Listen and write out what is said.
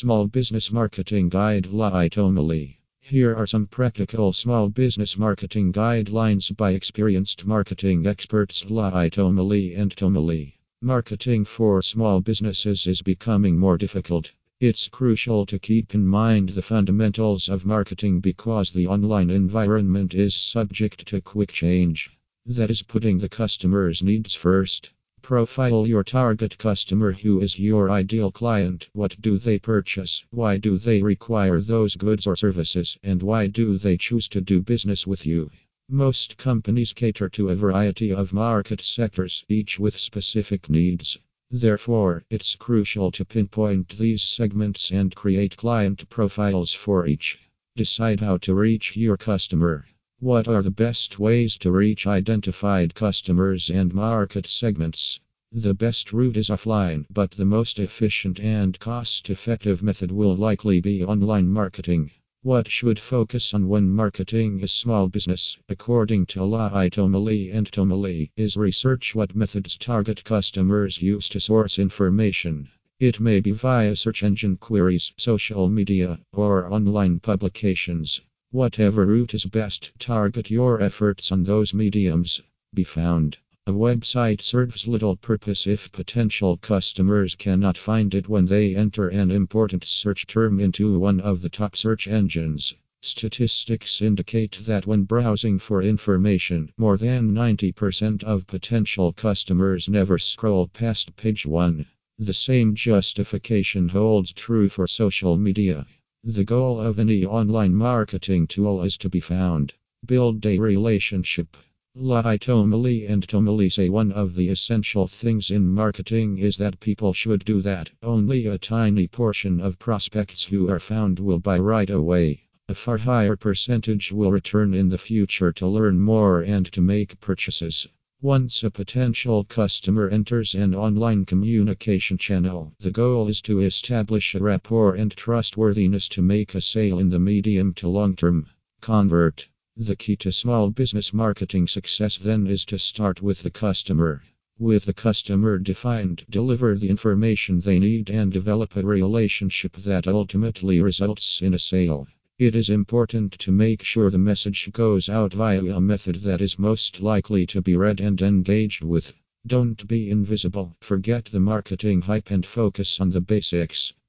Small Business Marketing Guide Louaai Tomalieh. Here are some practical small business marketing guidelines by experienced marketing experts Louaai Tomalieh and Tomalieh. Marketing for small businesses is becoming more difficult. It's crucial to keep in mind the fundamentals of marketing because the online environment is subject to quick change. That is putting the customer's needs first. Profile your target customer who is your ideal client. What do they purchase? Why do they require those goods or services? And why do they choose to do business with you? Most companies cater to a variety of market sectors, each with specific needs. Therefore, it's crucial to pinpoint these segments and create client profiles for each. Decide how to reach your customer. What are the best ways to reach identified customers and market segments? The best route is offline, but the most efficient and cost effective method will likely be online marketing. What should focus on when marketing is small business, according to Louaai Tomalieh and Tomalieh, is research what methods target customers use to source information. It may be via search engine queries, social media, or online publications. Whatever route is best, target your efforts on those mediums. Be found. A website serves little purpose if potential customers cannot find it when they enter an important search term into one of the top search engines. Statistics indicate that when browsing for information, more than 90% of potential customers never scroll past page 1. The same justification holds true for social media. The goal of any online marketing tool is to be found. Build a relationship. Louaai Tomalieh and Tomalieh say one of the essential things in marketing is that people should do that. Only a tiny portion of prospects who are found will buy right away. A far higher percentage will return in the future to learn more and to make purchases. Once a potential customer enters an online communication channel, the goal is to establish a rapport and trustworthiness to make a sale in the medium to long term. Convert. The key to small business marketing success then is to start with the customer. With the customer defined, deliver the information they need and develop a relationship that ultimately results in a sale. It is important to make sure the message goes out via a method that is most likely to be read and engaged with. Don't be invisible, forget the marketing hype and focus on the basics.